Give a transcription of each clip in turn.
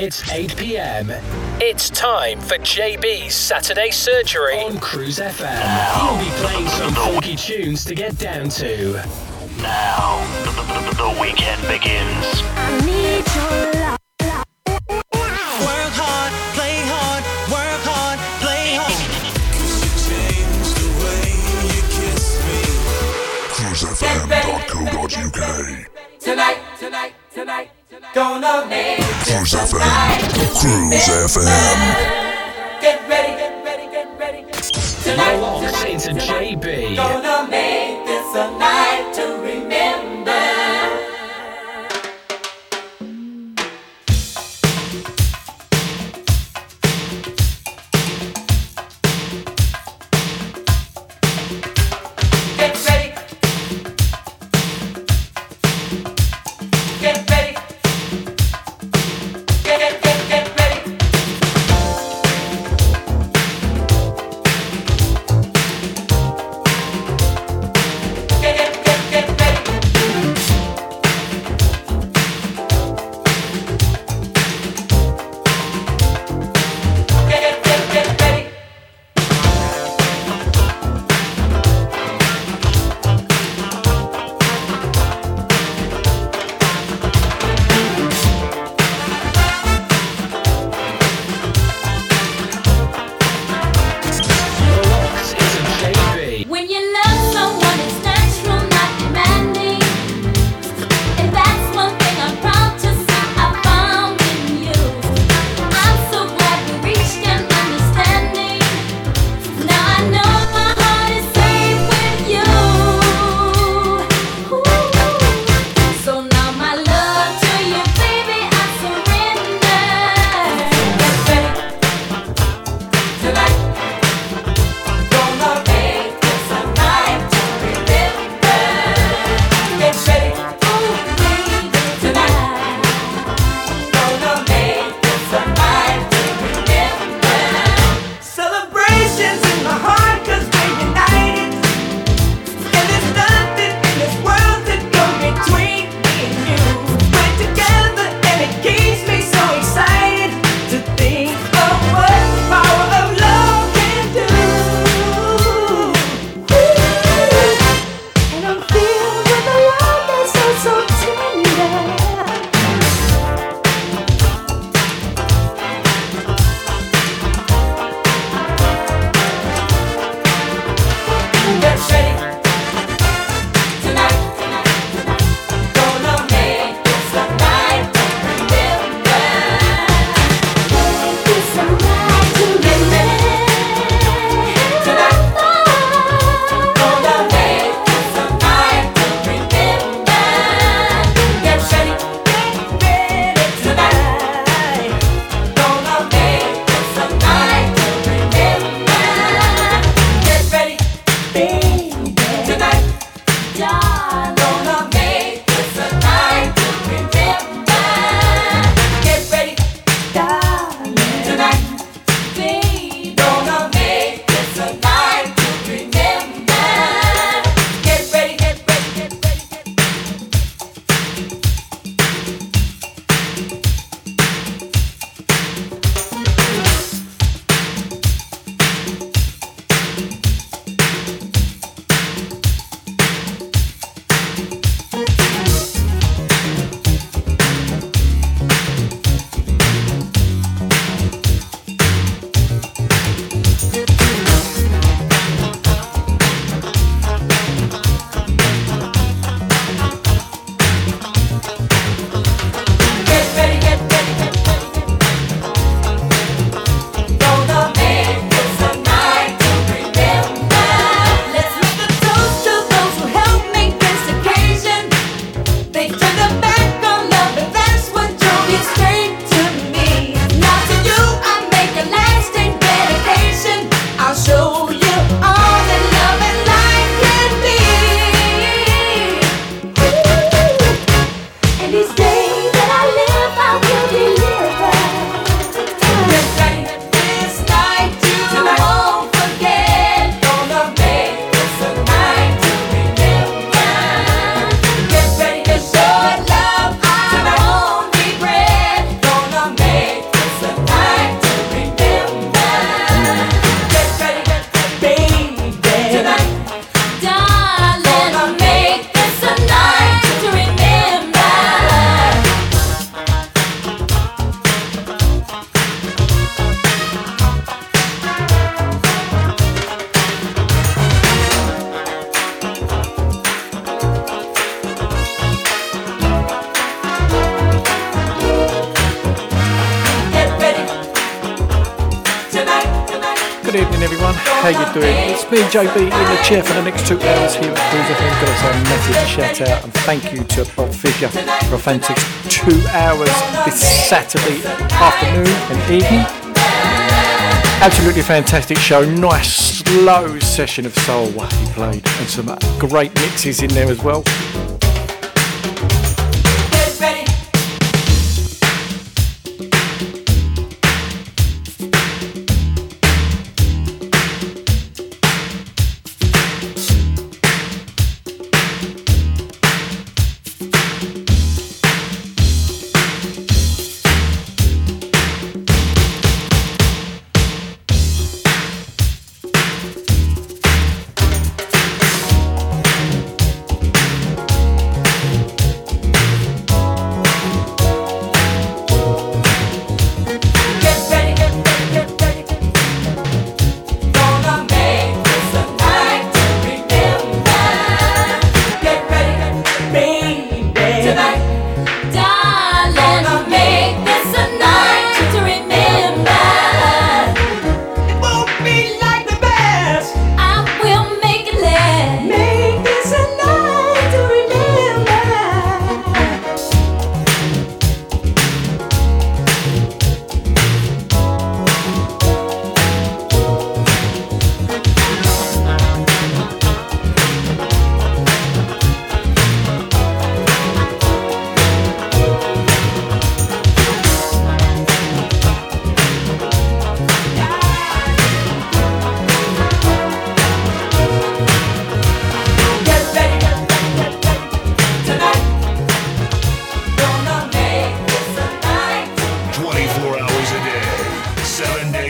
It's 8 pm It's time for JB's Saturday Surgery. on Cruise FM. He'll be playing some funky tunes to get down to. Now, the, the, the, the weekend begins. I need your love. Work hard, play hard, work hard, play hard. CruiseFM.co.uk. Tonight, tonight, tonight, gonna make Cruise FM. Cruise FM. Get ready, get ready, get ready. You're Tonight, locked tonight, into tonight, JB. gonna make this a night shout out and thank you to Bob Fisher for a fantastic two hours this Saturday afternoon and evening. Absolutely fantastic show. Nice slow session of soul he played and some great mixes in there as well.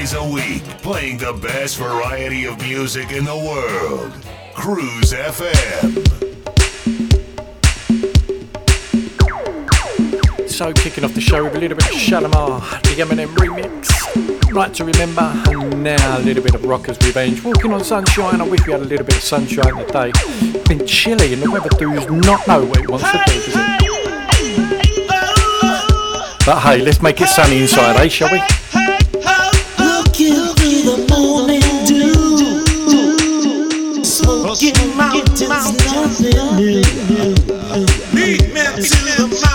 Days a week, playing the best variety of music in the world. Cruise FM. So kicking off the show with a little bit of Shalamar, the Eminem remix. Right to remember, and now a little bit of Rockers Revenge. Walking on sunshine, I wish we had a little bit of sunshine today. Been chilly and the weather does not know what it wants to do, does it? But hey, let's make it sunny inside, eh, shall we? Smoking mountains, nothing new. Lead me to the mountain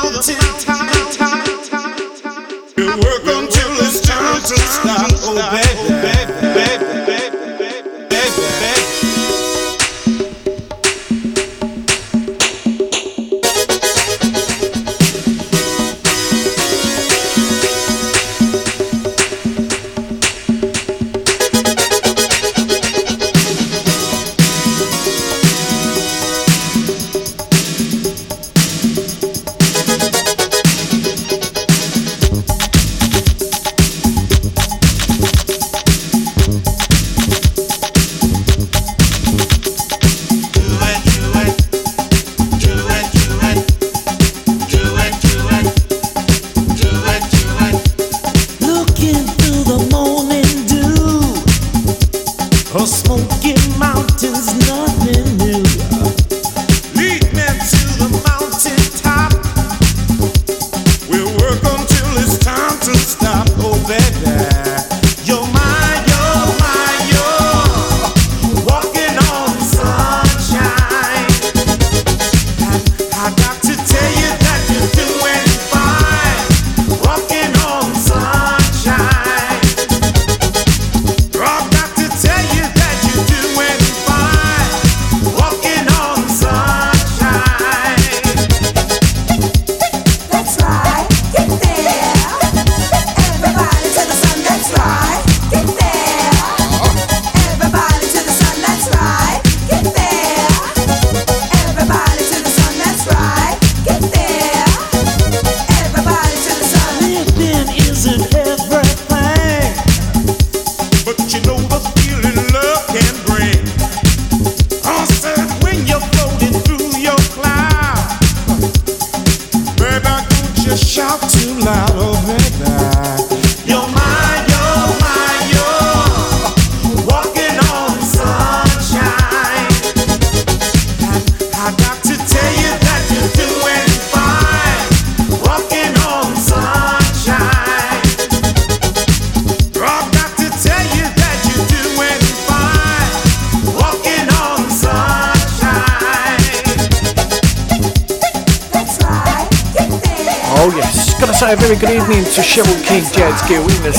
King, in the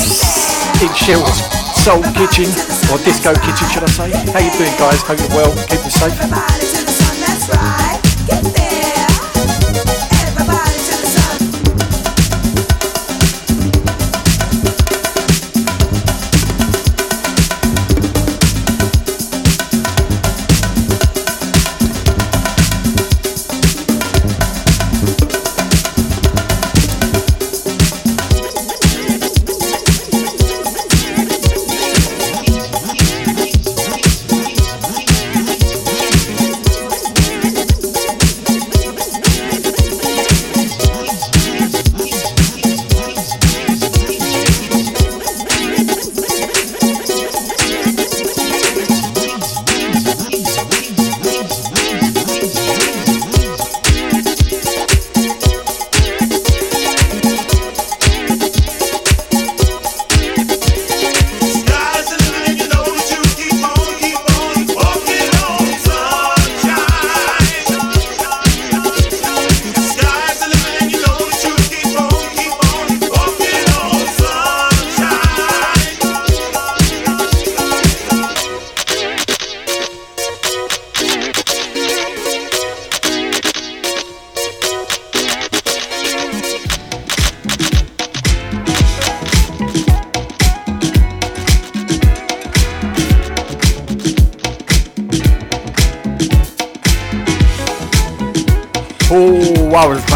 in Soul Kitchen or Disco Kitchen, should I say? How you doing, guys? Hope you're well. Keep it safe.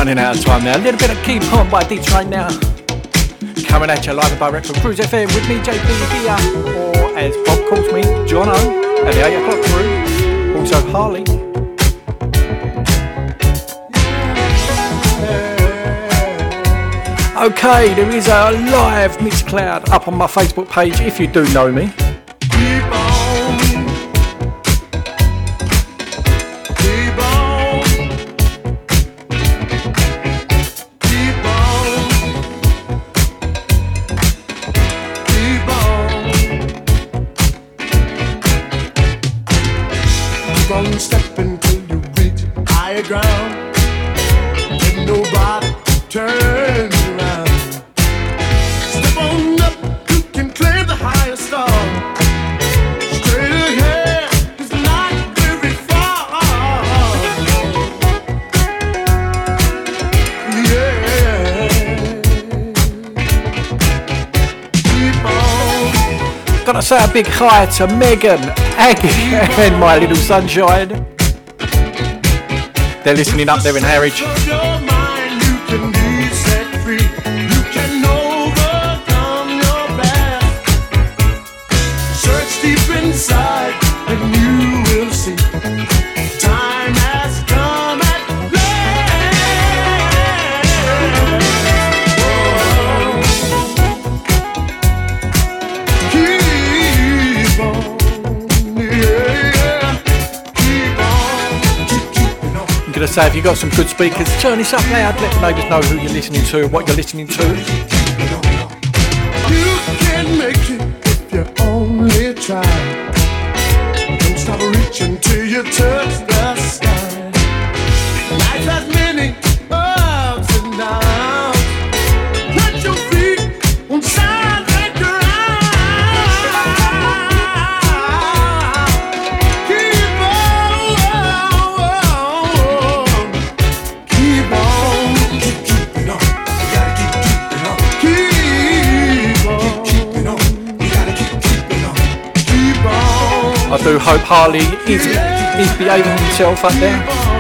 Running out of time now. A little bit of Keep On by Deets right now. Coming at you live and direct Cruise FM with me, JB here, or as Bob calls me, Jono, at the 8 o'clock crew. Also Harley. Okay, there is a live Mixcloud up on my Facebook page if you do know me. Big hi to Megan, Aggie, and my little sunshine. They're listening up there in Harwich. Say if you've got some good speakers, turn this up loud, let the neighbours know who you're listening to and what you're listening to. Hope Harley is, is behaving himself up there.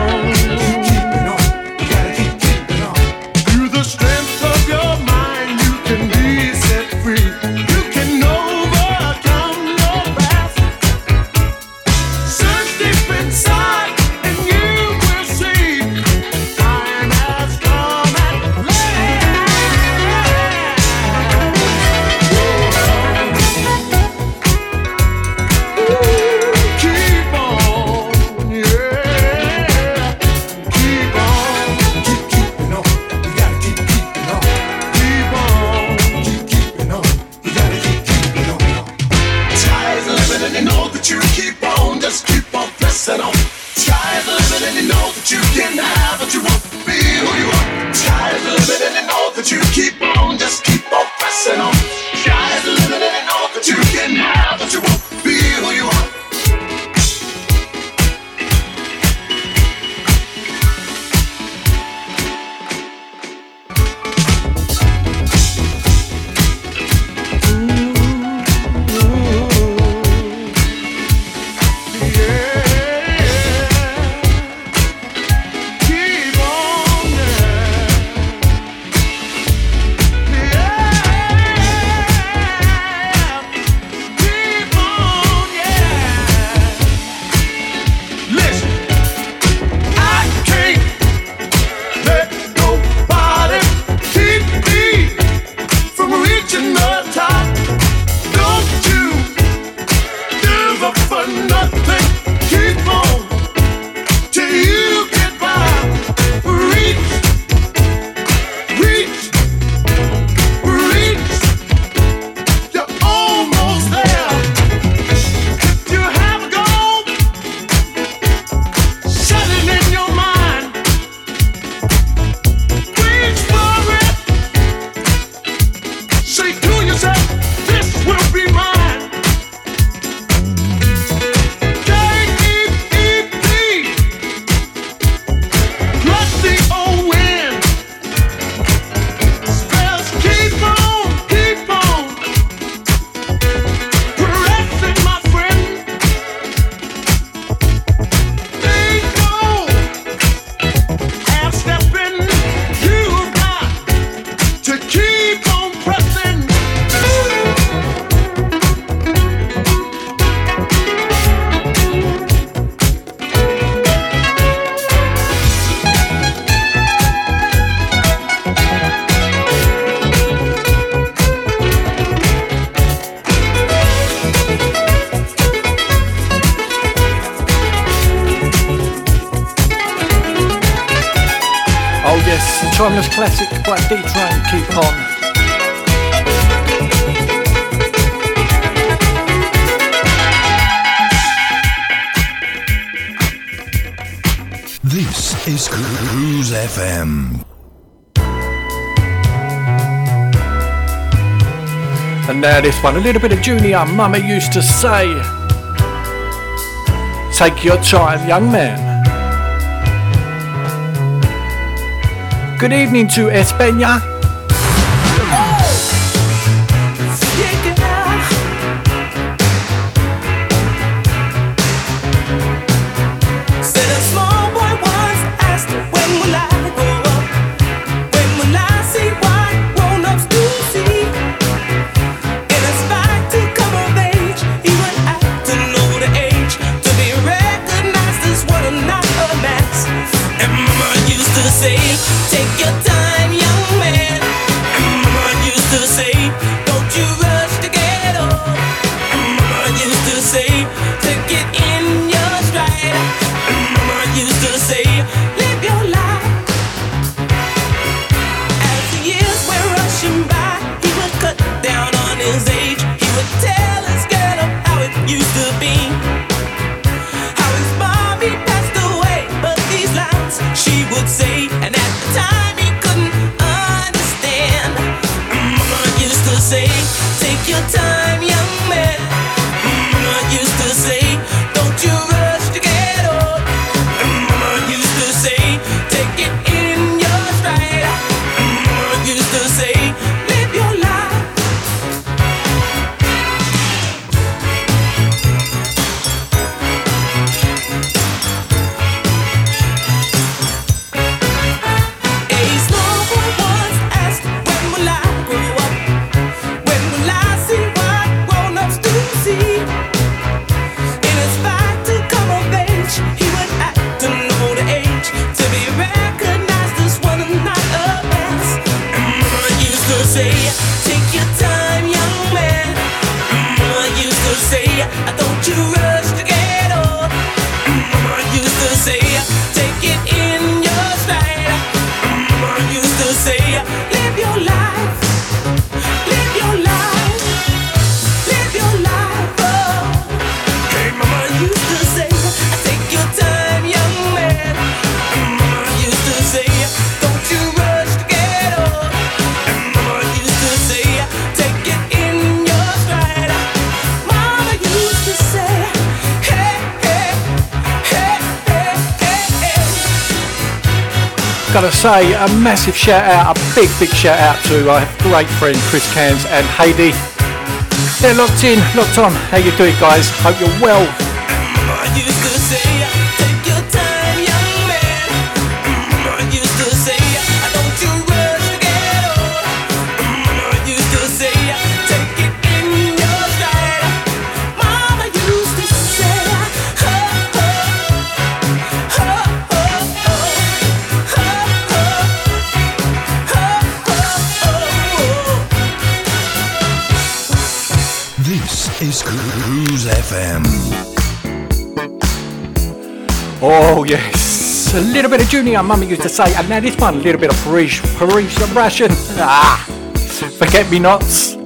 This one. A little bit of Junior, Mama used to say. Take your time, young man. Good evening to Espana. Say a massive shout out, a big, big shout out to my great friend Chris Cans and Heidi. They're locked in, locked on. How you doing, guys? Hope you're well. Little bit of Junior, Mummy used to say, and now this one, a little bit of Patrice, Patrice Rushen. Ah, forget me nots.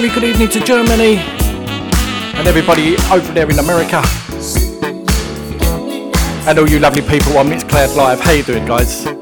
Very good evening to Germany and everybody over there in America. And all you lovely people on Mixcloud Live. How you doing, guys?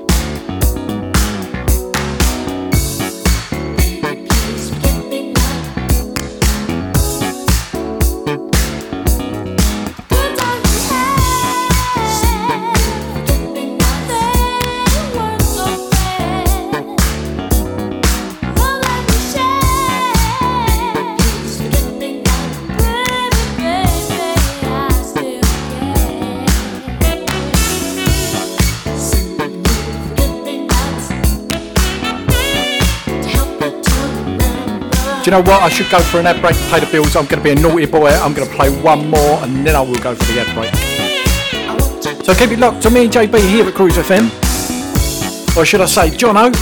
You know what? I should go for an ad break to pay the bills. I'm going to be a naughty boy. I'm going to play one more and then I will go for the ad break. So keep it locked to me and JB here at Cruise FM. Or should I say, Jono?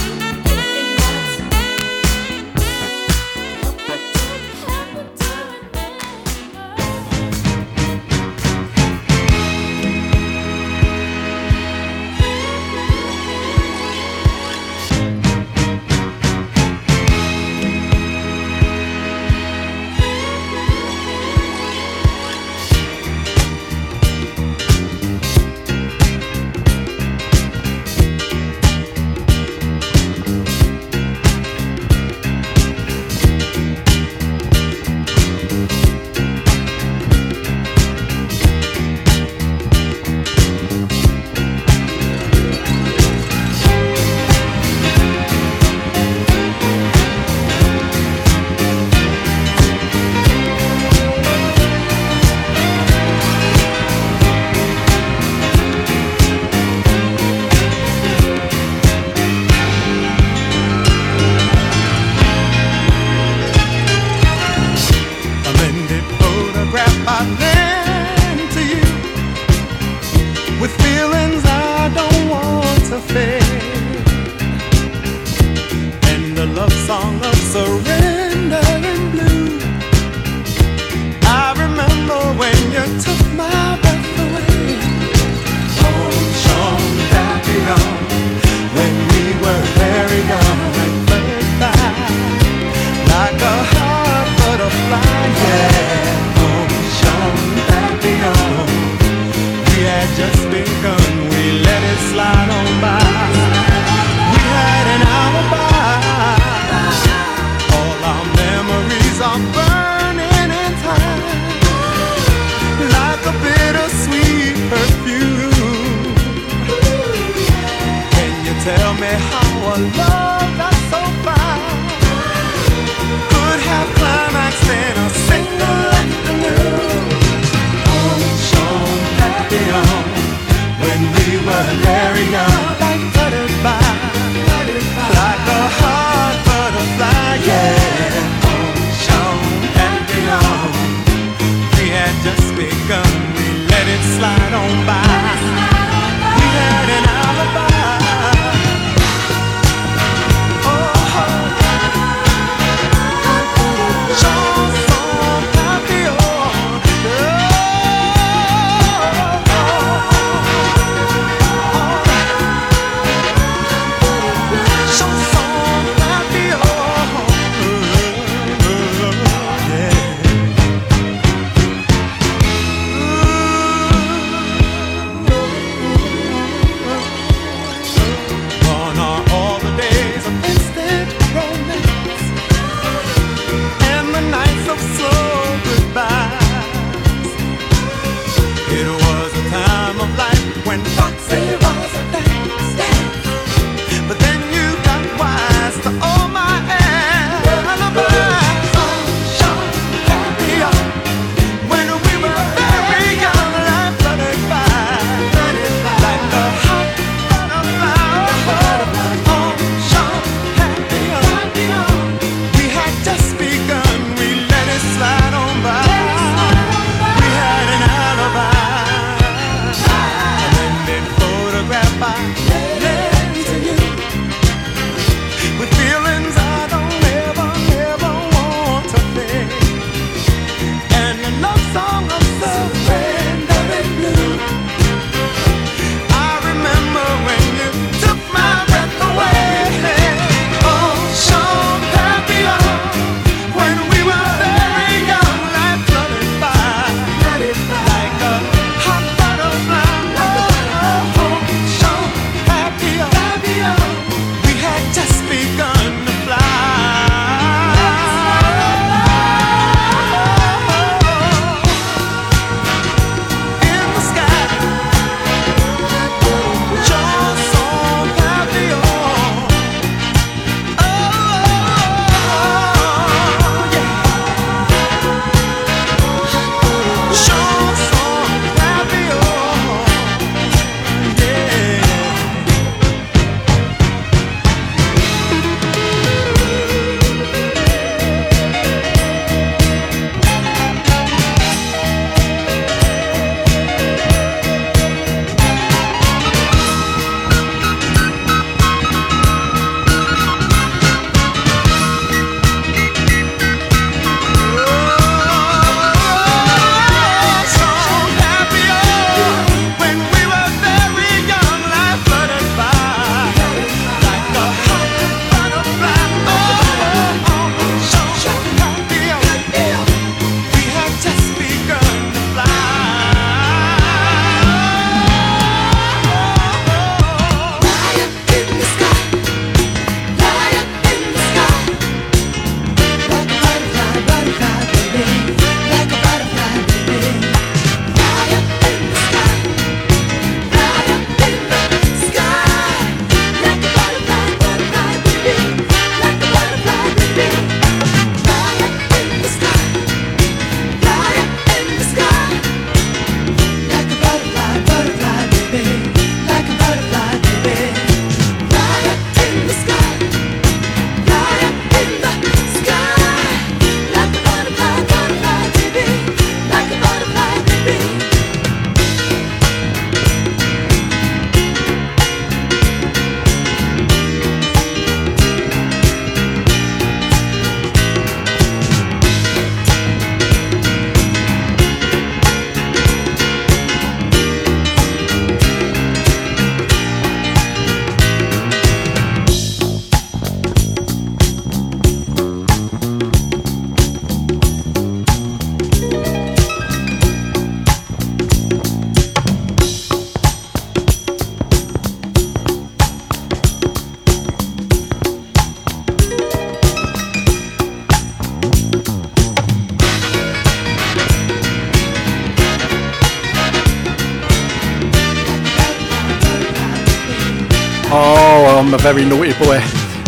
Very naughty boy.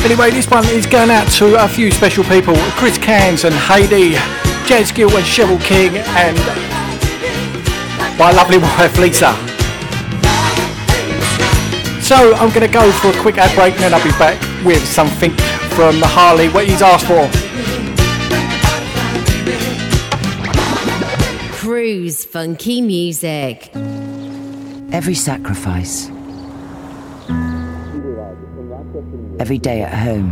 Anyway, this one is going out to a few special people Chris Cans and Heidi, Jazz Gill and Cheryl King, and my lovely wife Lisa. So I'm going to go for a quick ad break and then I'll be back with something from the Harley, what he's asked for. Cruise funky music. Every sacrifice. Every day at home.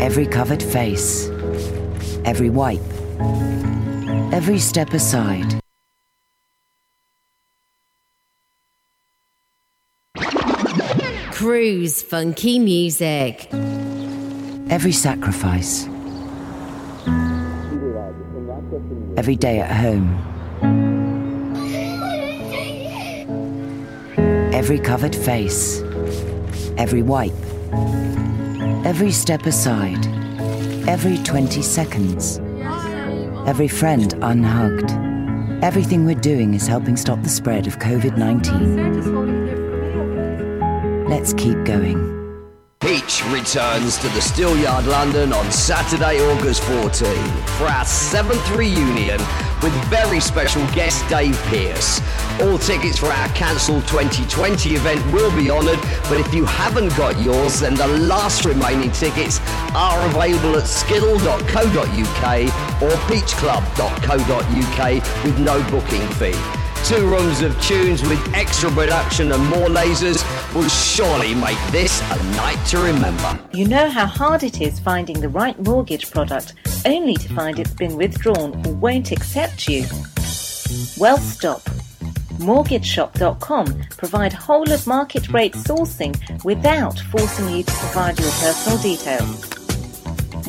Every covered face. Every wipe. Every step aside. Cruise funky music. Every sacrifice. Every day at home. Every covered face. Every wipe. Every step aside. Every 20 seconds. Every friend unhugged. Everything we're doing is helping stop the spread of COVID 19. Let's keep going. Peach returns to the Steelyard London on Saturday, August 14 for our seventh reunion with very special guest Dave Pearce. All tickets for our cancelled 2020 event will be honoured, but if you haven't got yours, then the last remaining tickets are available at skiddle.co.uk or peachclub.co.uk with no booking fee. Two rooms of tunes with extra production and more lasers will surely make this a night to remember. You know how hard it is finding the right mortgage product only to find it's been withdrawn or won't accept you? Well, stop. MortgageShop.com provide whole of market rate sourcing without forcing you to provide your personal details.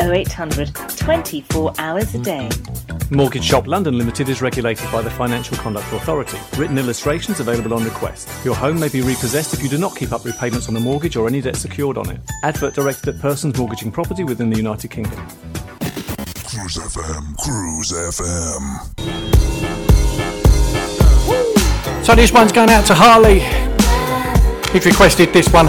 0800 24 hours a day. Mortgage Shop London Limited is regulated by the Financial Conduct Authority. Written illustrations available on request. Your home may be repossessed if you do not keep up repayments on the mortgage or any debt secured on it. Advert directed at persons mortgaging property within the United Kingdom. Cruise FM, Cruise FM. So this one's going out to Harley. He's requested this one.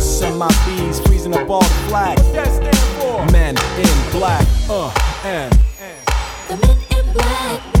the my bees freezing up all the flag. Men in black. Uh, and. The men in black.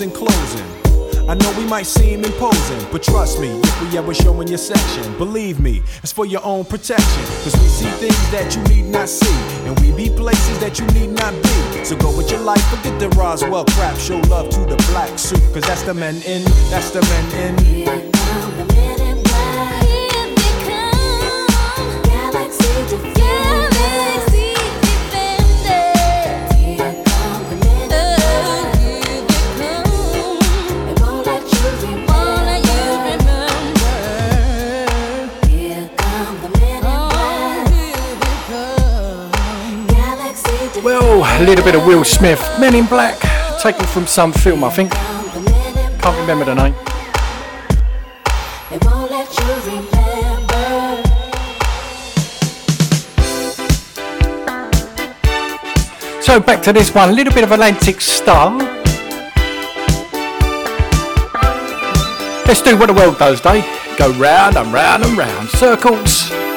In closing. I know we might seem imposing, but trust me, if we ever show in your section, believe me, it's for your own protection. Cause we see things that you need not see, and we be places that you need not be. So go with your life, forget the Roswell crap, show love to the black suit, cause that's the men in, that's the men in. Well, a little bit of Will Smith, Men in Black, taken from some film, I think. Can't remember the name. So back to this one, a little bit of Atlantic Starr. Let's do what the world does, Dave. Go round and round and round. Circles.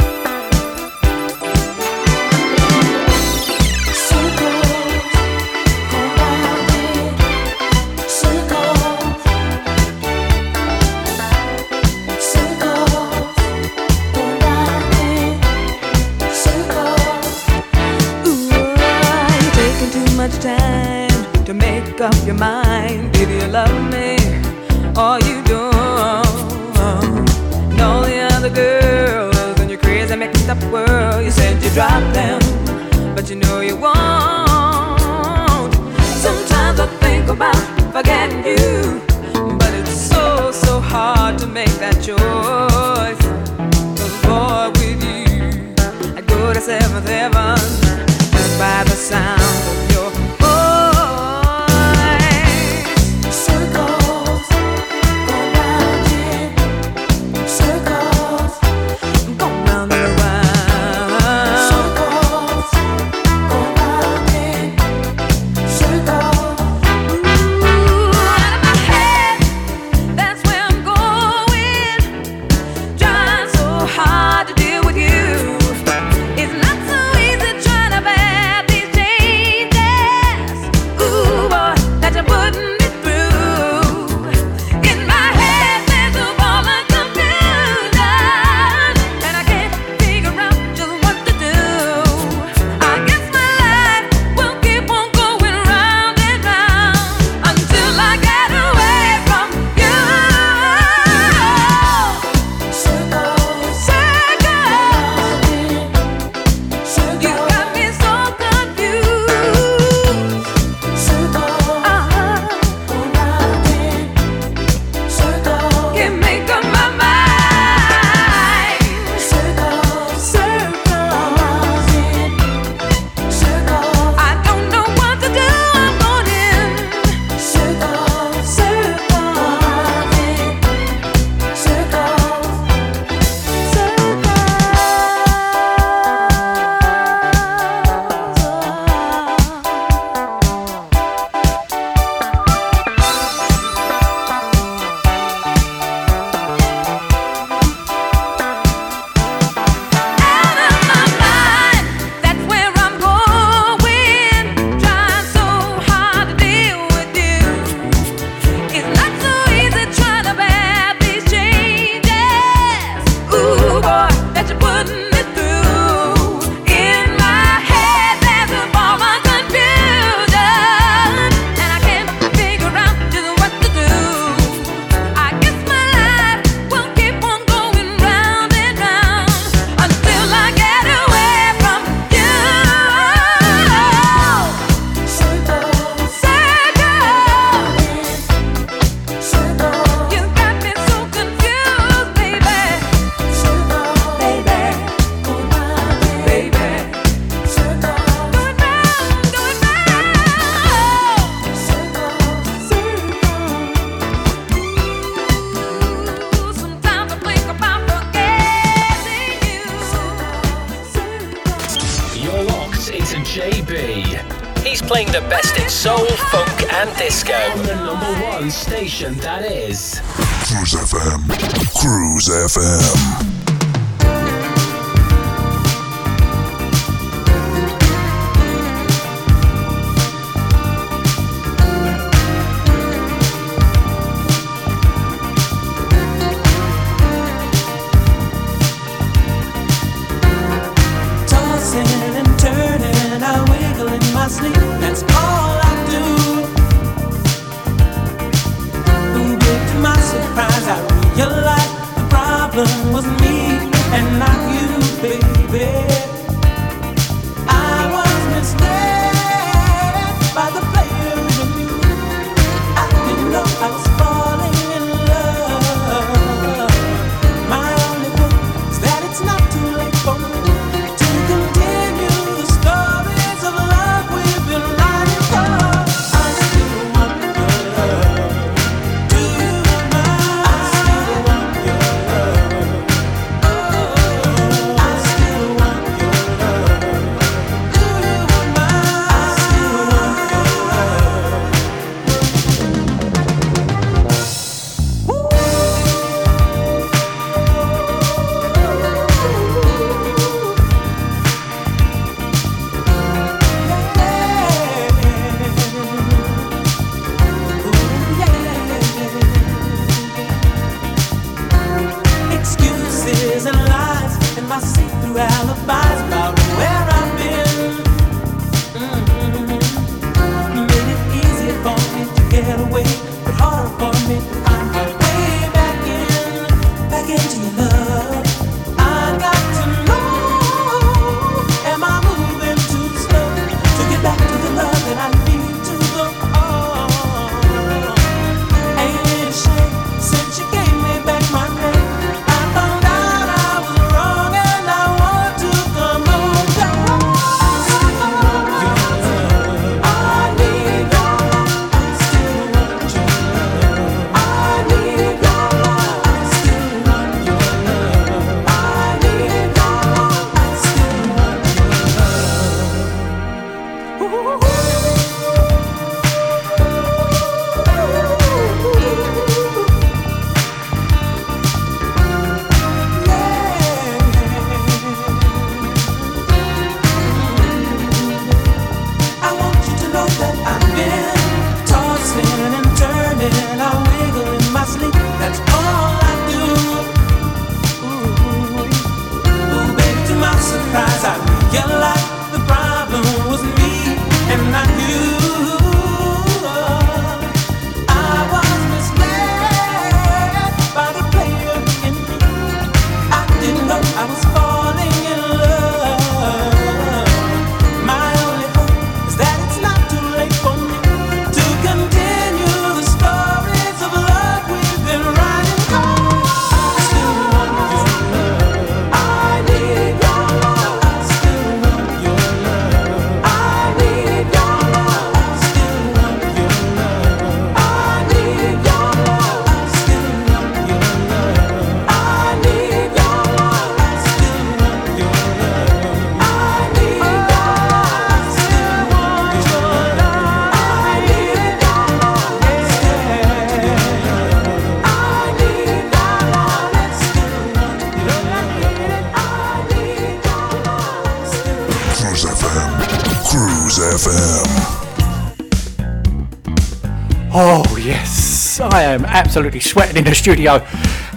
absolutely sweating in the studio.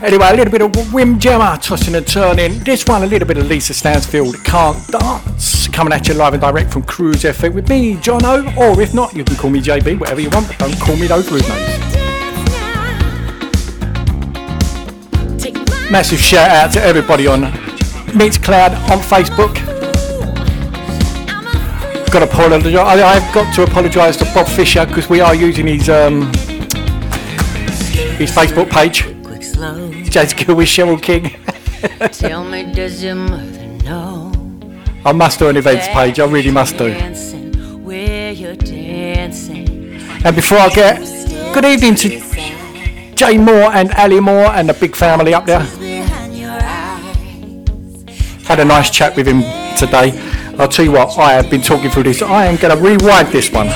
Anyway, a little bit of Windjammer tossing and turning. This one, a little bit of Lisa Stansfield Can't Dance. Coming at you live and direct from Cruise FM with me, Jono. Or if not, you can call me JB, whatever you want, but don't call me those rude names. Massive shout out to everybody on Mixcloud, on Facebook, got to apologize. I, have got to apologise to Bob Fisher because we are using his um, his Facebook page. James Girl with Cheryl King. Tell me, does your mother know? I must do an events page, I really must do. And before I get good evening to Jay Moore and Ali Moore and the big family up there. Had a nice chat with him today. I'll tell you what, I have been talking through this. I am going to rewind this one.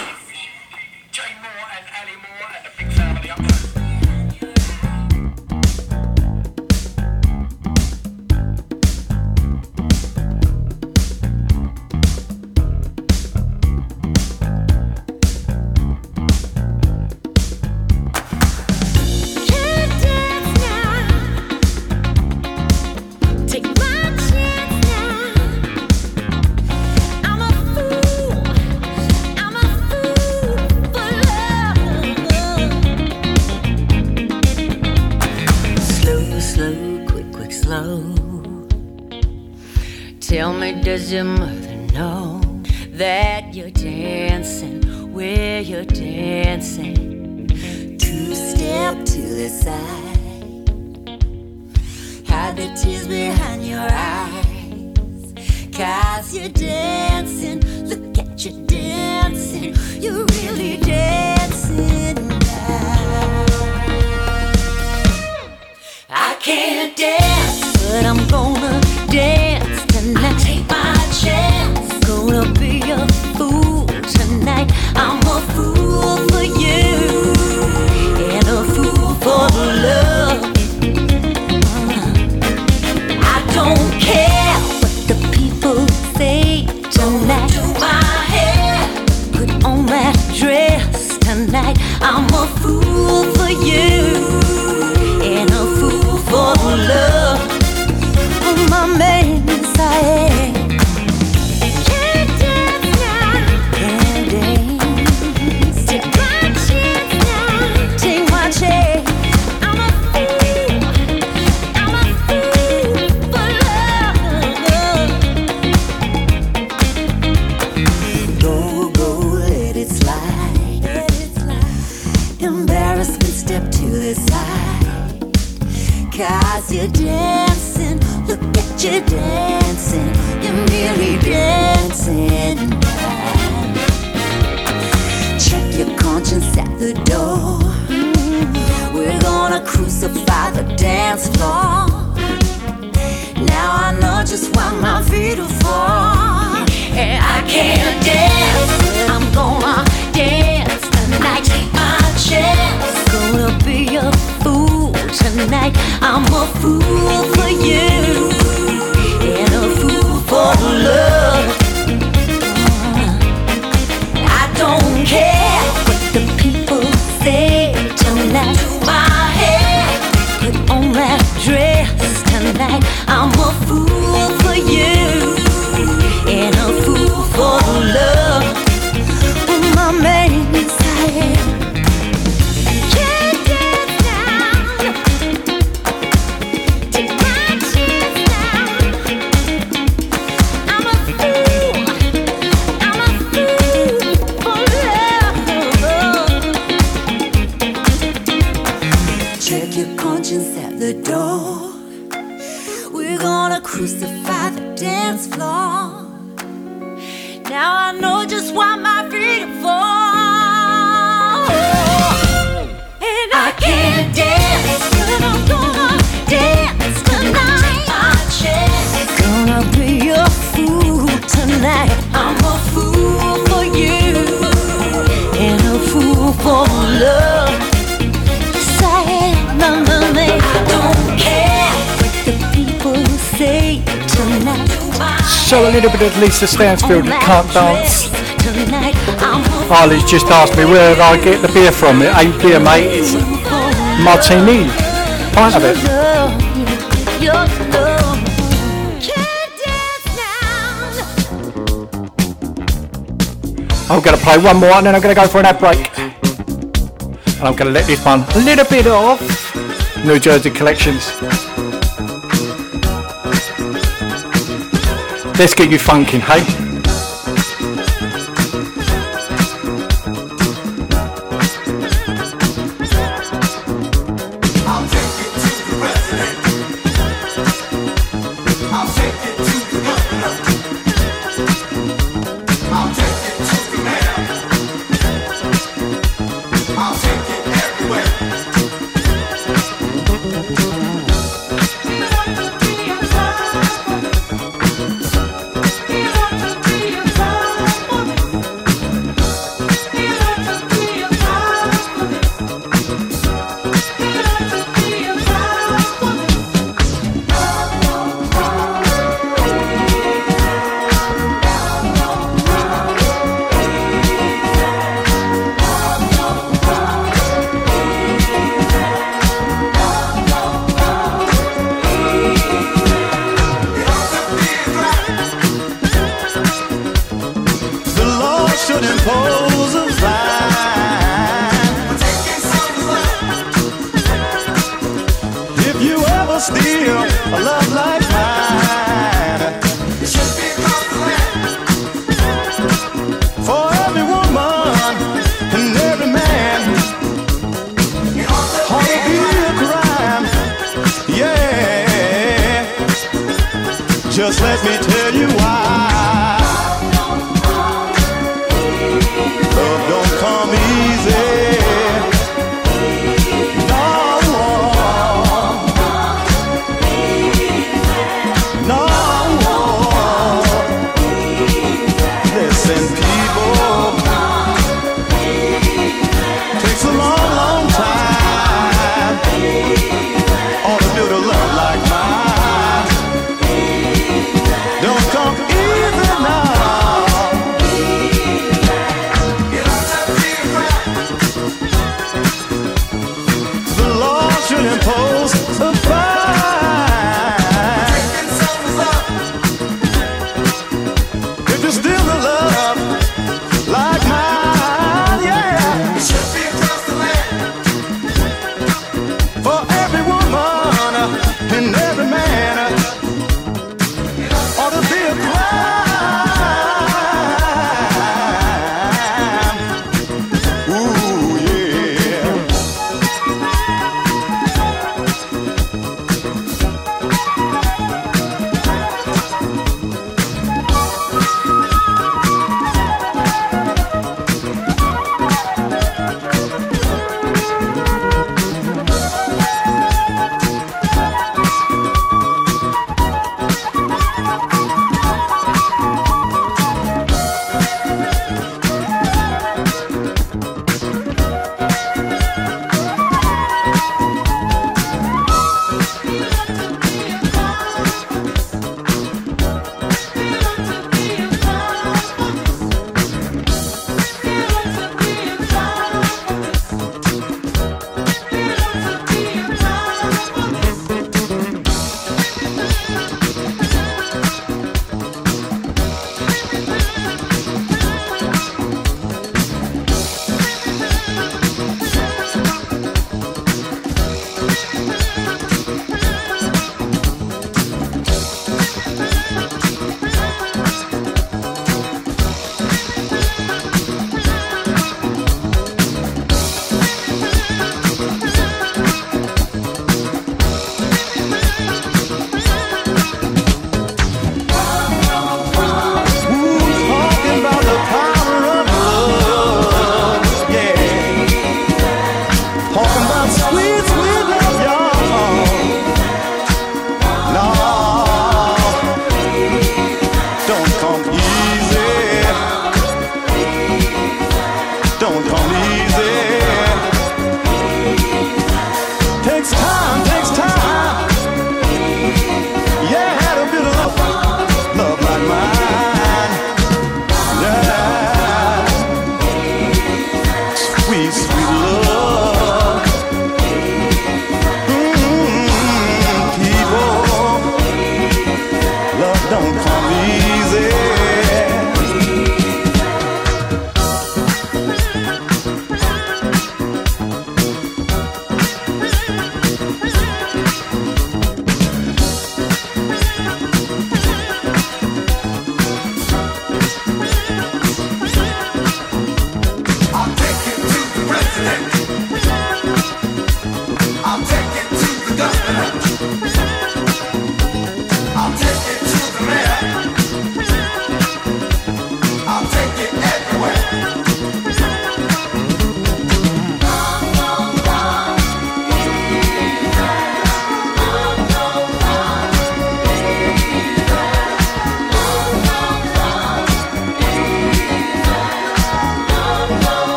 Slow, quick, quick, slow. Tell me, does your mother know that you're dancing where you're dancing? Two step to the side. Hide the tears behind your eyes. Cause you're dancing. Look at you dancing. You're really dancing can't dance, but I'm gonna dance floor. Now I know just why my feet are for. And I can't dance. I'm gonna dance tonight. Take my chance. Gonna be a fool tonight. I'm a fool for you. So a little bit of Lisa Stansfield that can't dance. Harley's just asked me where did I get the beer from. It ain't beer, mate. It's martini. Pint of it. love. Your love. Can't dance now. I'm going to play one more and then I'm going to go for an ad break. And I'm going to let this one a little bit off. New Jersey Collections. Let's get you funkin', hey?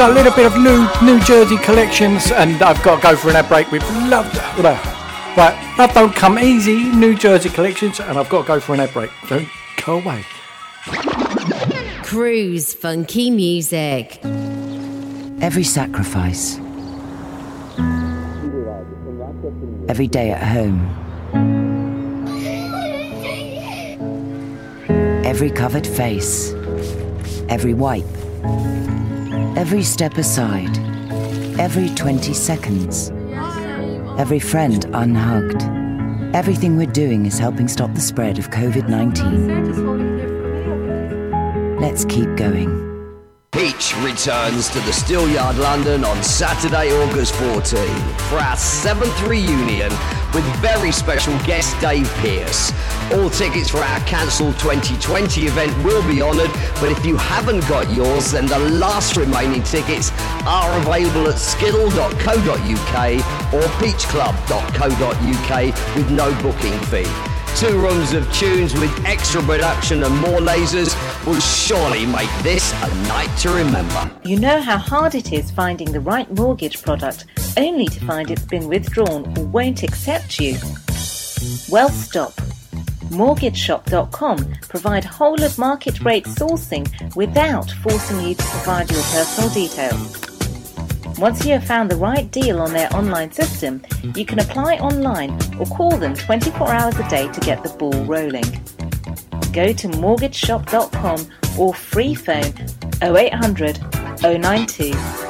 So a little bit of new New Jersey collections, and I've got to go for an ad break with love. Right, love don't come easy. New Jersey collections, and I've got to go for an ad break. Don't go away. Cruise funky music. Every sacrifice. Every day at home. Every covered face. Every wipe. Every step aside, every 20 seconds, every friend unhugged. Everything we're doing is helping stop the spread of COVID 19. Let's keep going. Peach returns to the Steelyard London on Saturday, August 14 for our seventh reunion with very special guest Dave Pearce. All tickets for our cancelled 2020 event will be honoured, but if you haven't got yours, then the last remaining tickets are available at skiddle.co.uk or peachclub.co.uk with no booking fee. Two rooms of tunes with extra production and more lasers will surely make this a night to remember. You know how hard it is finding the right mortgage product only to find it's been withdrawn won't accept you? Well, stop. MortgageShop.com provide whole of market rate sourcing without forcing you to provide your personal details. Once you have found the right deal on their online system, you can apply online or call them 24 hours a day to get the ball rolling. Go to mortgageshop.com or free phone 0800 092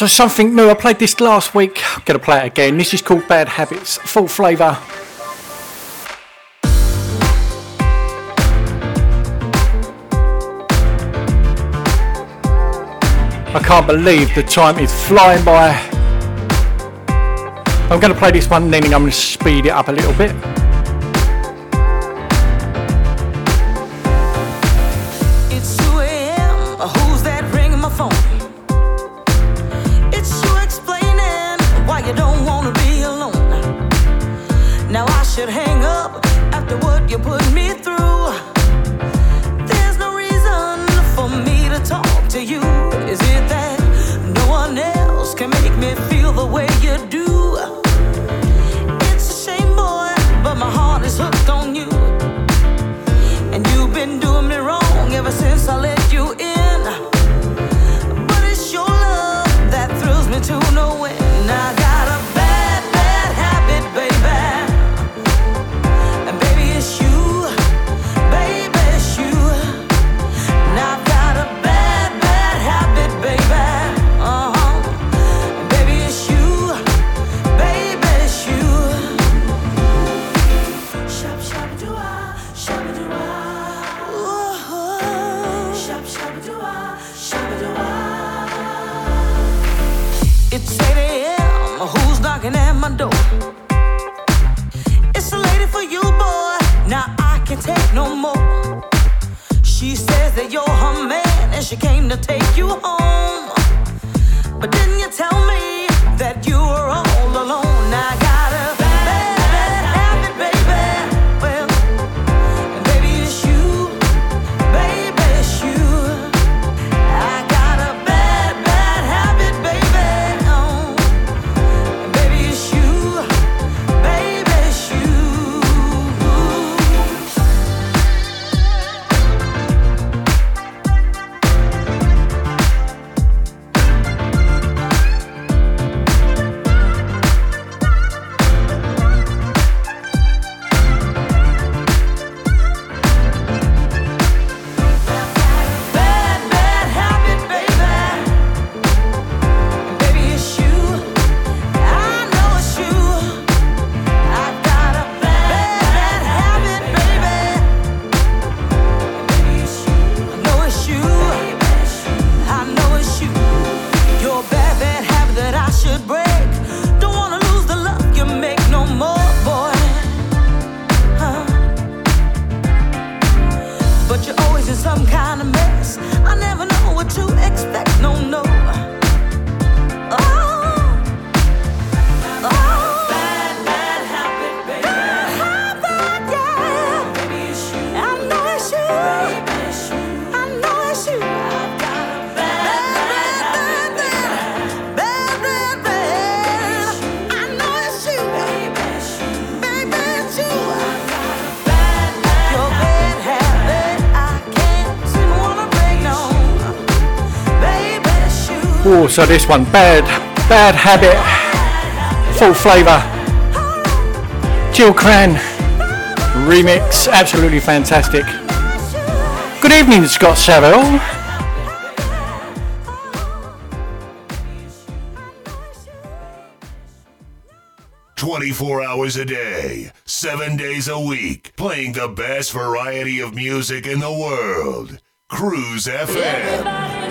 So something new. I played this last week. I'm gonna play it again. This is called Bad Habits. Full flavour. I can't believe the time is flying by. I'm going to play this one, then I'm going to speed it up a little bit. into some kind of mess. I never know what to expect, no, no. Oh, so this one, Bad, Bad Habit, Full Flavour, Jill Cran, remix, absolutely fantastic. Good evening, Scott Saville. 24 hours a day, 7 days a week, playing the best variety of music in the world. Cruise FM.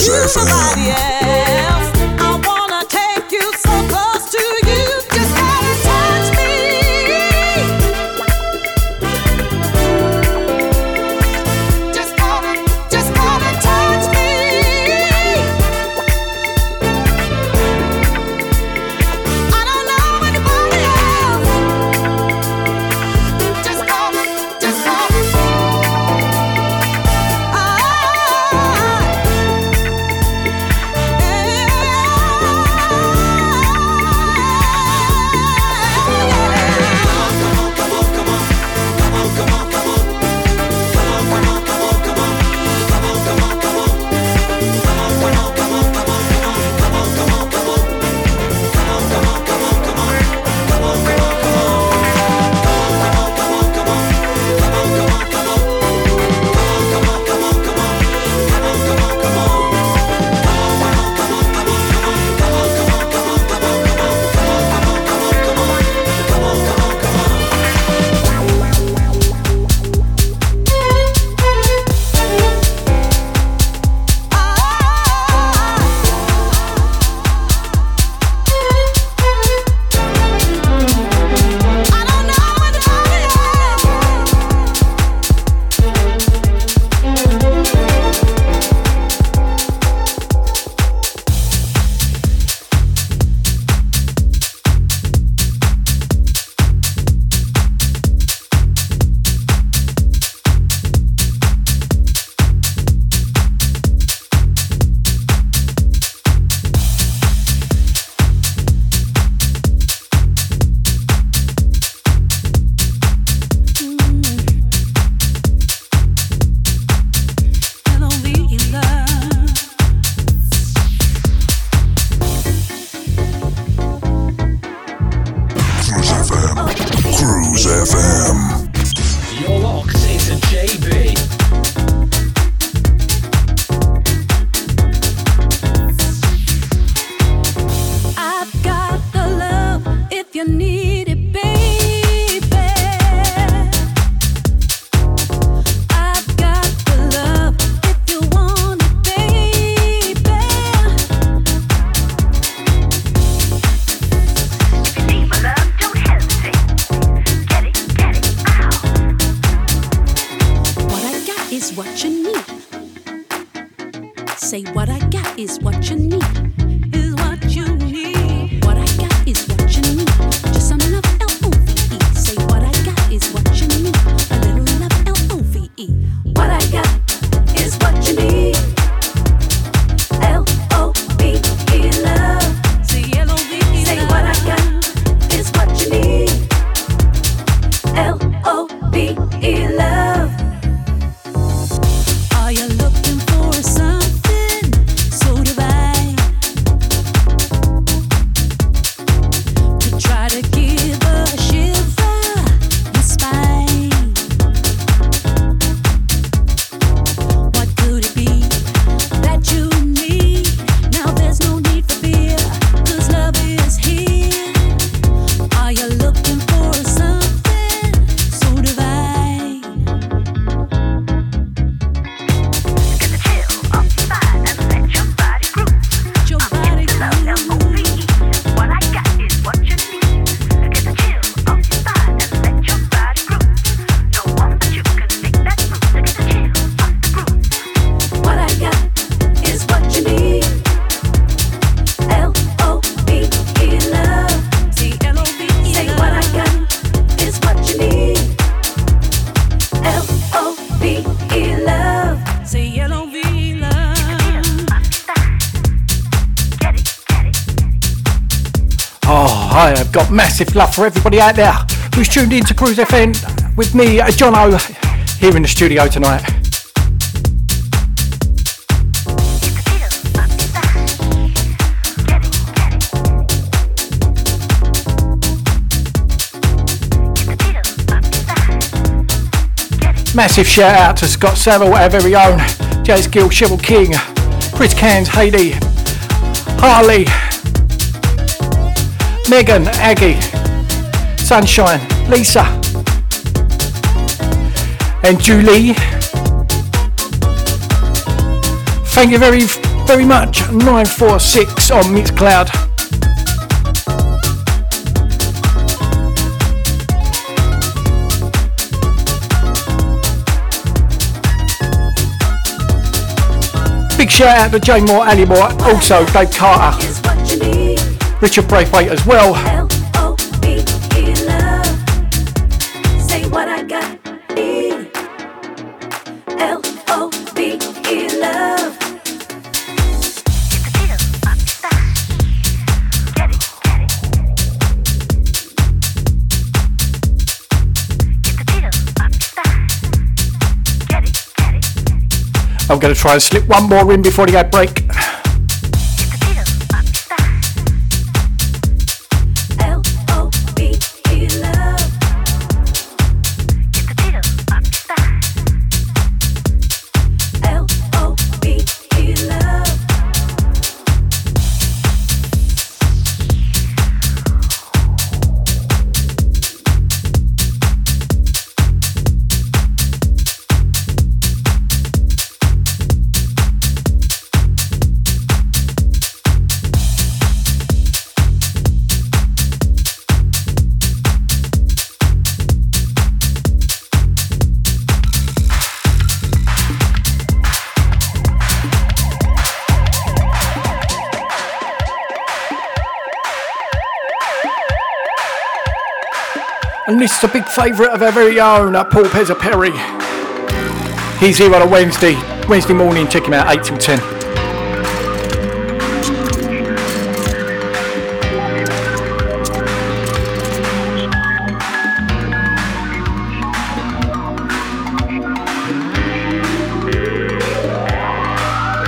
his ass. Massive love for everybody out there who's tuned in to Cruise FM with me, uh, Jono, here in the studio tonight. Massive shout out to Scott Saville, our very own, Jazz Gill, Cheryl King, Chris Cairns, Heidi, Harley, Megan, Aggie, Sunshine, Lisa, and Julie. Thank you very, very much. 946 on Mixcloud. Big shout out to Jay Moore, Ali Moore, also Dave Carter, Richard Braithwaite as well. I'm going to try and slip one more in before the ad break. favourite of our very own at Paul Pezza Perry. He's here on a Wednesday, Wednesday morning. Check him out, 8 till 10.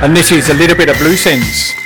and this is a little bit of blue sense.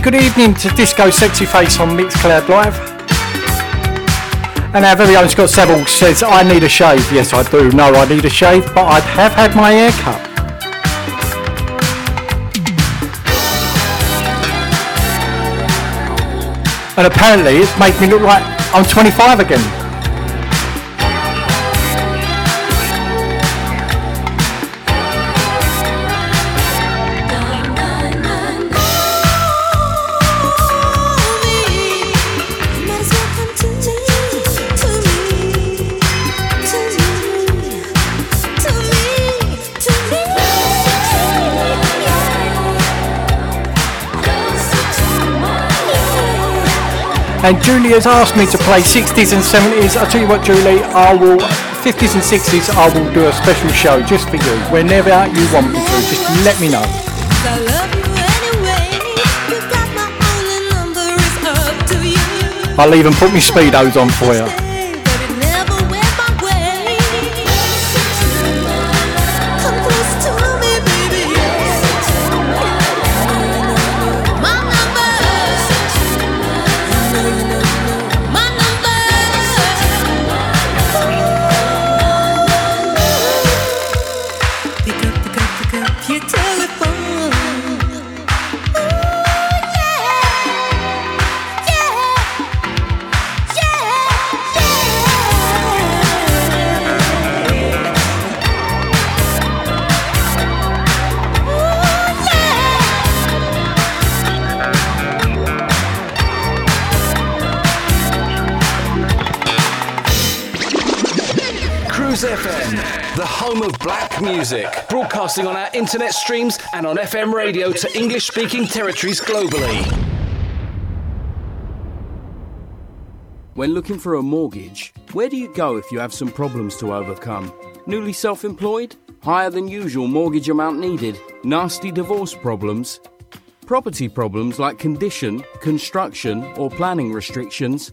Good evening to Disco Sexy Face on Mixcloud Live. And our very own Scott Saville says, I need a shave. Yes, I do. No, I need a shave, but I have had my hair cut. And apparently it's made me look like I'm 25 again. And Julie has asked me to play 60s and 70s. I'll tell you what, Julie, I will 50s and 60s. I will do a special show just for you. Whenever you want me to, just let me know. I'll even put my speedos on for you. Music, broadcasting on our internet streams and on FM radio to English speaking territories globally. When looking for a mortgage, where do you go if you have some problems to overcome? Newly self employed? Higher than usual mortgage amount needed? Nasty divorce problems? Property problems like condition, construction, or planning restrictions?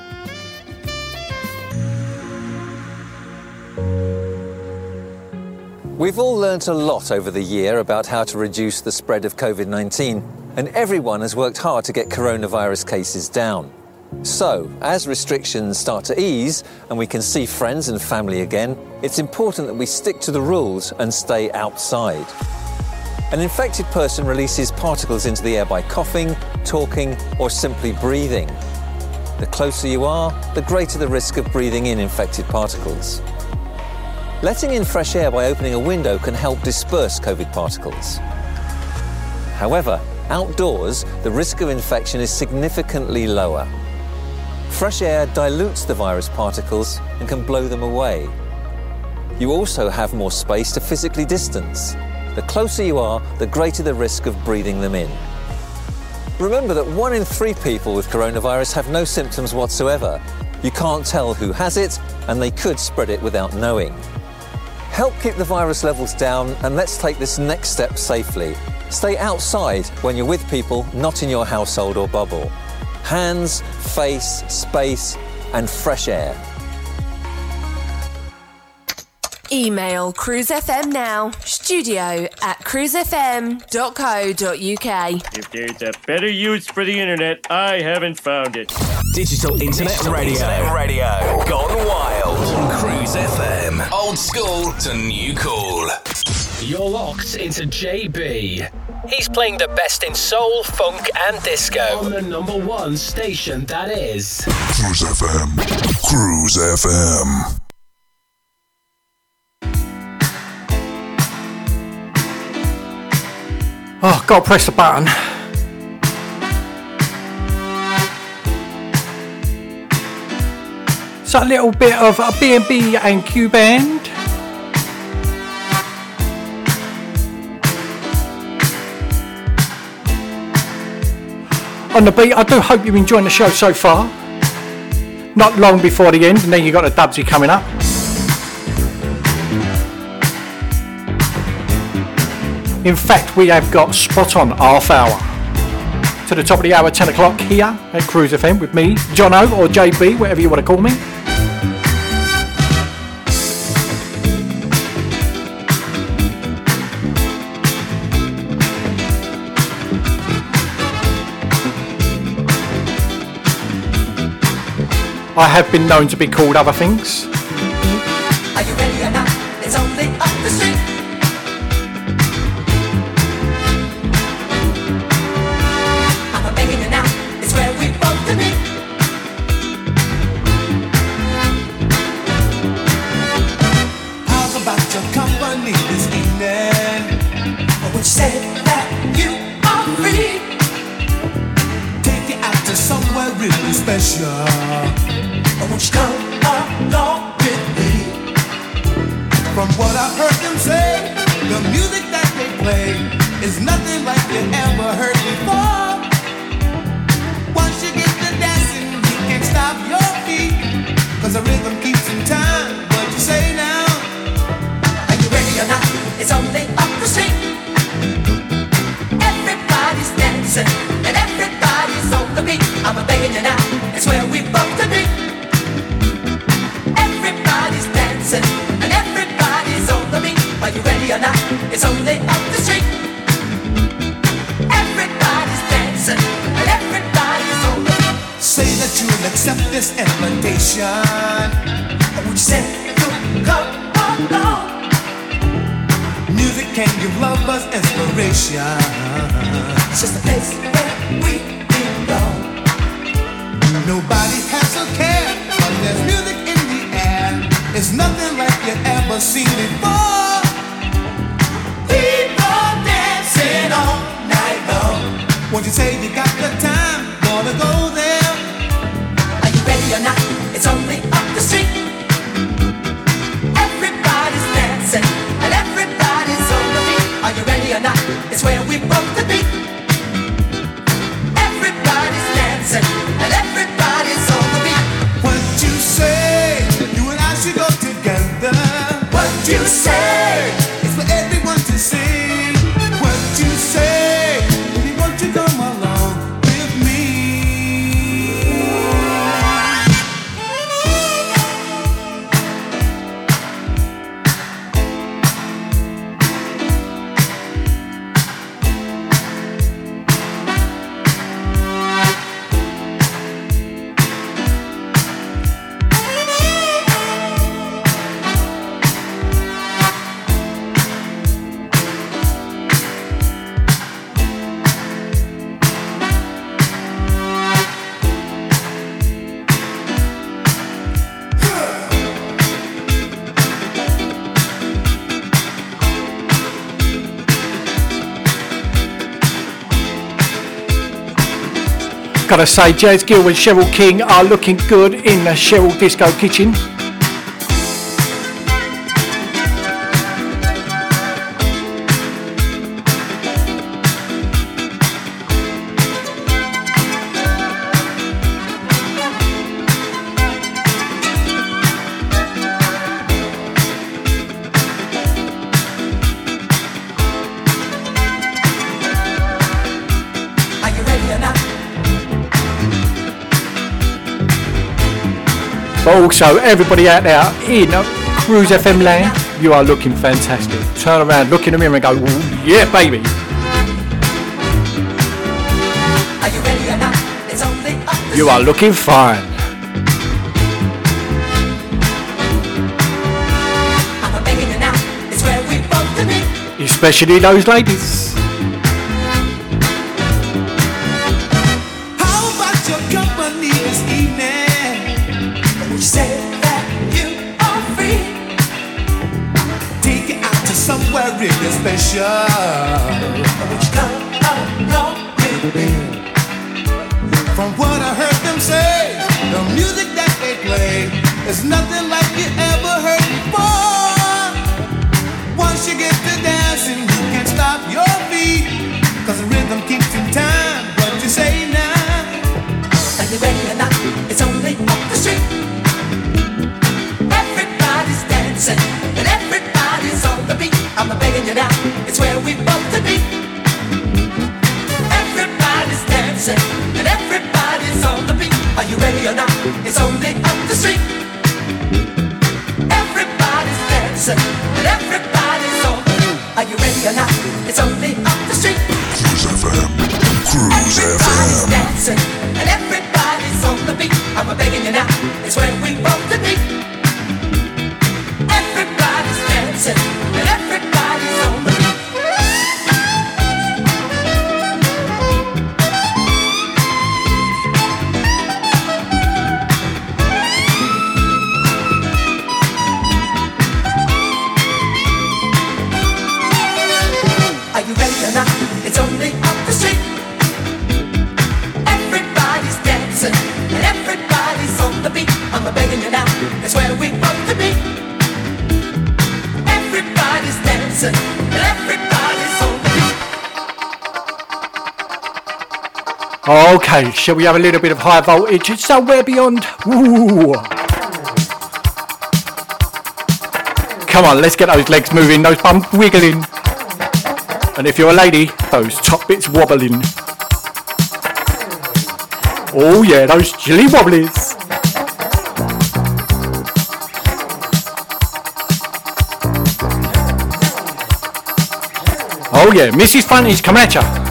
We've all learnt a lot over the year about how to reduce the spread of COVID 19, and everyone has worked hard to get coronavirus cases down. So, as restrictions start to ease and we can see friends and family again, it's important that we stick to the rules and stay outside. An infected person releases particles into the air by coughing, talking, or simply breathing. The closer you are, the greater the risk of breathing in infected particles. Letting in fresh air by opening a window can help disperse COVID particles. However, outdoors, the risk of infection is significantly lower. Fresh air dilutes the virus particles and can blow them away. You also have more space to physically distance. The closer you are, the greater the risk of breathing them in. Remember that one in three people with coronavirus have no symptoms whatsoever. You can't tell who has it, and they could spread it without knowing. Help keep the virus levels down and let's take this next step safely. Stay outside when you're with people not in your household or bubble. Hands, face, space, and fresh air. Email cruisefm now, studio at cruisefm.co.uk. If there's a better use for the internet, I haven't found it. Digital Internet Digital Radio. Internet Radio. Gone wild. On Cruise FM. Old school to new cool. You're locked into JB He's playing the best in soul, funk, and disco. on the number one station that is. Cruise FM. Cruise FM. Oh, gotta press the button. So a little bit of a B&B and Q Band. On the beat, I do hope you're enjoying the show so far. Not long before the end, and then you got the Dubsy coming up. In fact, we have got spot on half hour to the top of the hour, 10 o'clock here at Cruise FM with me, Jono or JB, whatever you want to call me. I have been known to be called other things. Are you ready or not? It's only up the street. Gotta say, Jazz Gill and Cheryl King are looking good in the Cheryl Disco Kitchen. Also, everybody out there in Cruise FM land, you are looking fantastic. Turn around, look in the mirror and go, yeah, baby. You are looking fine. Especially those ladies. Shall we have a little bit of high voltage? It's somewhere beyond. Ooh. Come on, let's get those legs moving, those bums wiggling. And if you're a lady, those top bits wobbling. Oh yeah, those jilly wobblies. Oh yeah, Mrs. Funny's come at ya.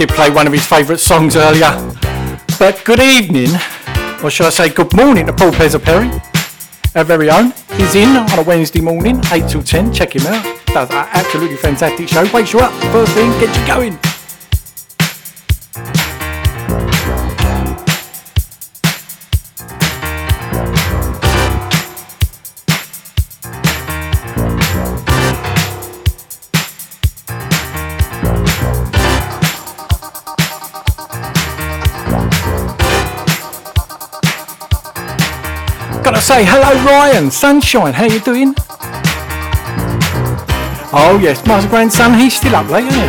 Did play one of his favourite songs earlier. But good evening, or should I say good morning to Paul Pezza Perry, our very own. He's in on a Wednesday morning, 8 till 10. Check him out. Does an absolutely fantastic show. Wakes you up first thing, gets you going. Say hello, Ryan Sunshine. How you doing? Oh yes, my grandson, he's still up late, isn't he?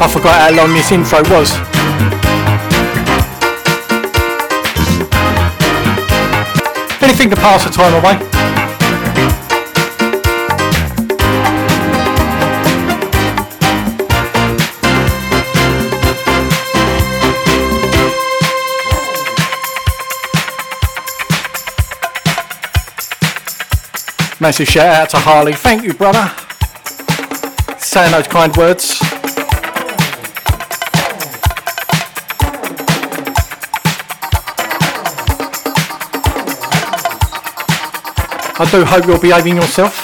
I forgot how long this intro was. Anything to pass the time away. Massive shout out to Harley. Thank you, brother. Saying those kind words. I do hope you're behaving yourself.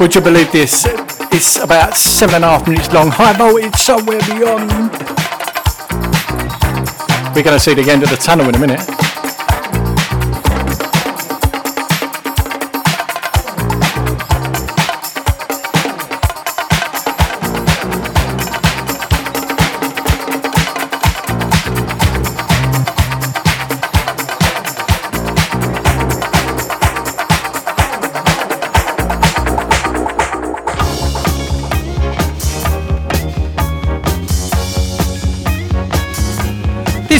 Would you believe this? It's about seven and a half minutes long. High voltage somewhere beyond. We're going to see the end of the tunnel in a minute.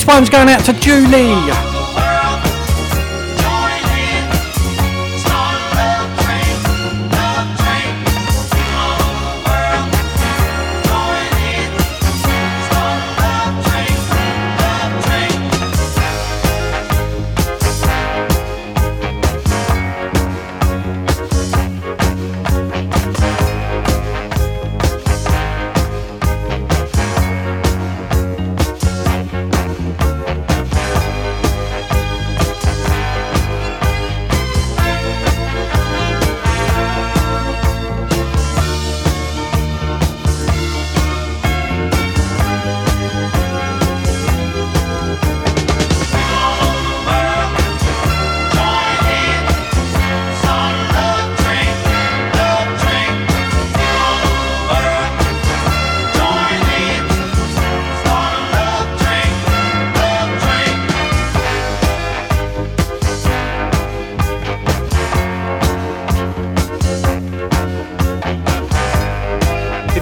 One's going out to Julie.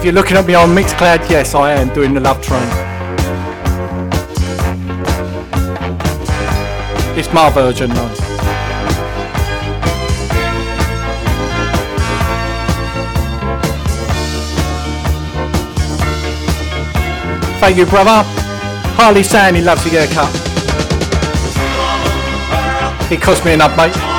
You're looking at me on Mixcloud, yes, I am doing the Love Train. It's my version though. Thank you, brother. Harley saying he loves your haircut. It cost me enough, mate.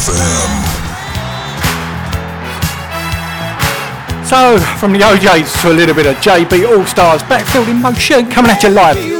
FM. So, from the O'Jays to a little bit of JB All Stars, Backfield in Motion, coming at you live.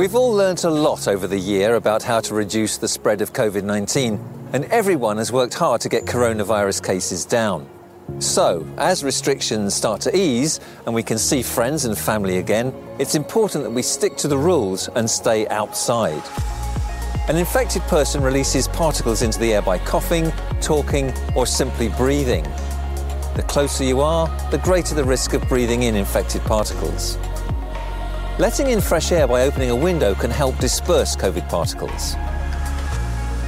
We've all learnt a lot over the year about how to reduce the spread of COVID 19, and everyone has worked hard to get coronavirus cases down. So, as restrictions start to ease and we can see friends and family again, it's important that we stick to the rules and stay outside. An infected person releases particles into the air by coughing, talking, or simply breathing. The closer you are, the greater the risk of breathing in infected particles. Letting in fresh air by opening a window can help disperse COVID particles.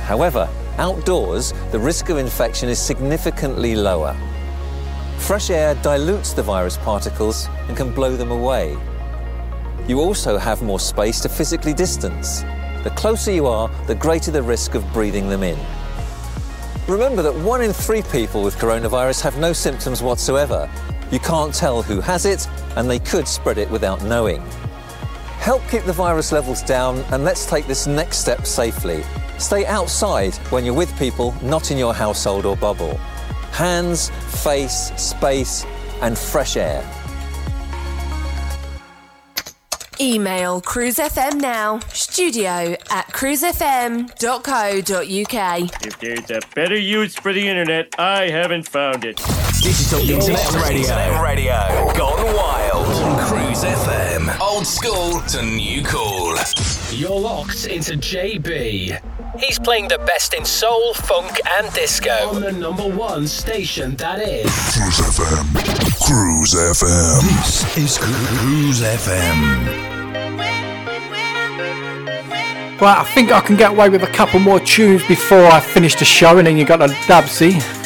However, outdoors, the risk of infection is significantly lower. Fresh air dilutes the virus particles and can blow them away. You also have more space to physically distance. The closer you are, the greater the risk of breathing them in. Remember that one in three people with coronavirus have no symptoms whatsoever. You can't tell who has it, and they could spread it without knowing. Help keep the virus levels down, and let's take this next step safely. Stay outside when you're with people not in your household or bubble. Hands, face, space, and fresh air. Email cruisefm now, studio at cruisefm.co.uk. If there's a better use for the internet, I haven't found it. Digital Internet Radio. Radio. Gone wild. On Cruise FM. Old school to new cool. You're locked into JB. He's playing the best in soul, funk, and disco. On the number one station that is. Cruise FM. Cruise FM. This is Cruise FM. Right, I think I can get away with a couple more tunes before I finish the show, and then you got the Dubsy.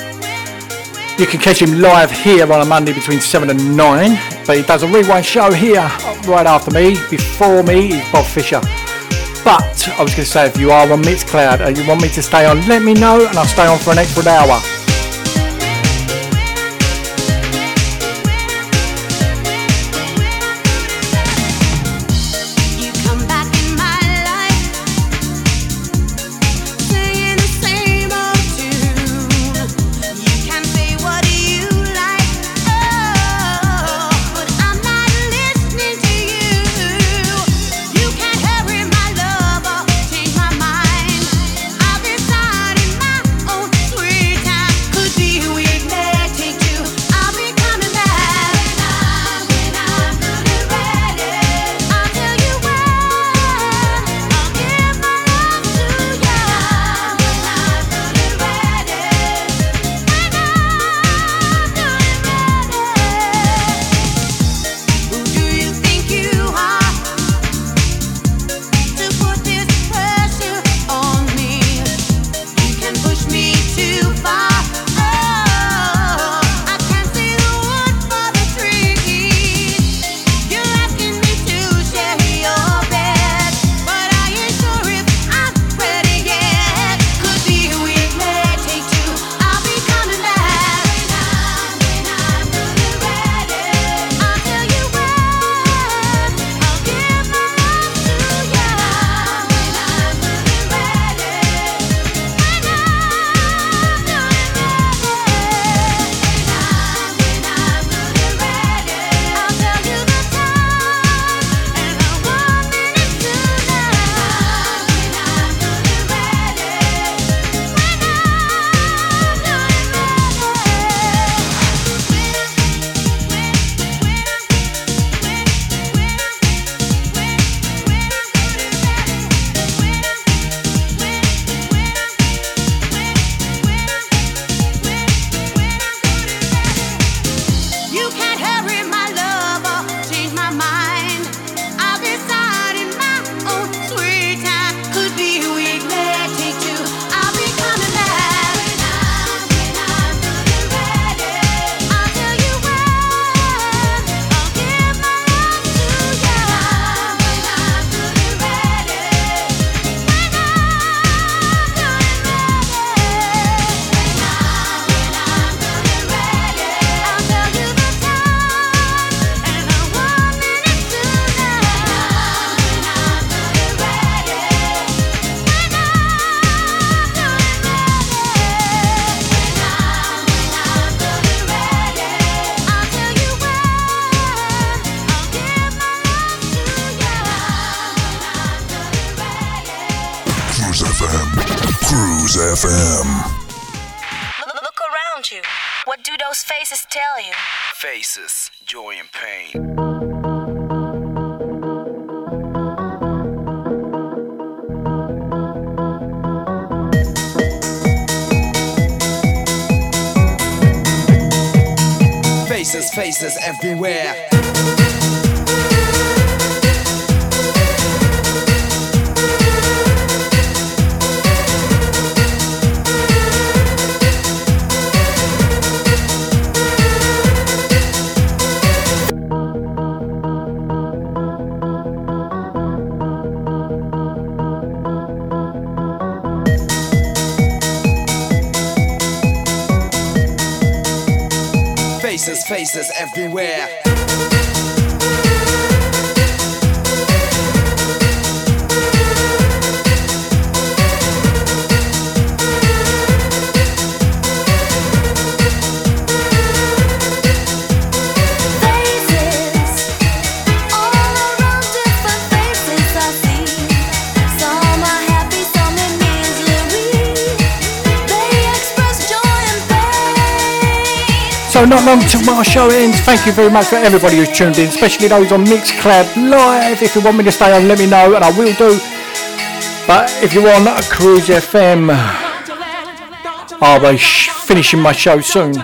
You can catch him live here on a Monday between 7 and 9, but he does a rewind show here right after me. Before me is Bob Fisher. But I was going to say, if you are on Mixcloud and you want me to stay on, let me know, and I'll stay on for an extra hour. Thank you very much for everybody who's tuned in, especially those on Mixcloud Live. If you want me to stay on, let me know, and I will do. But if you're on Cruise FM, I'll be sh- finishing my show soon.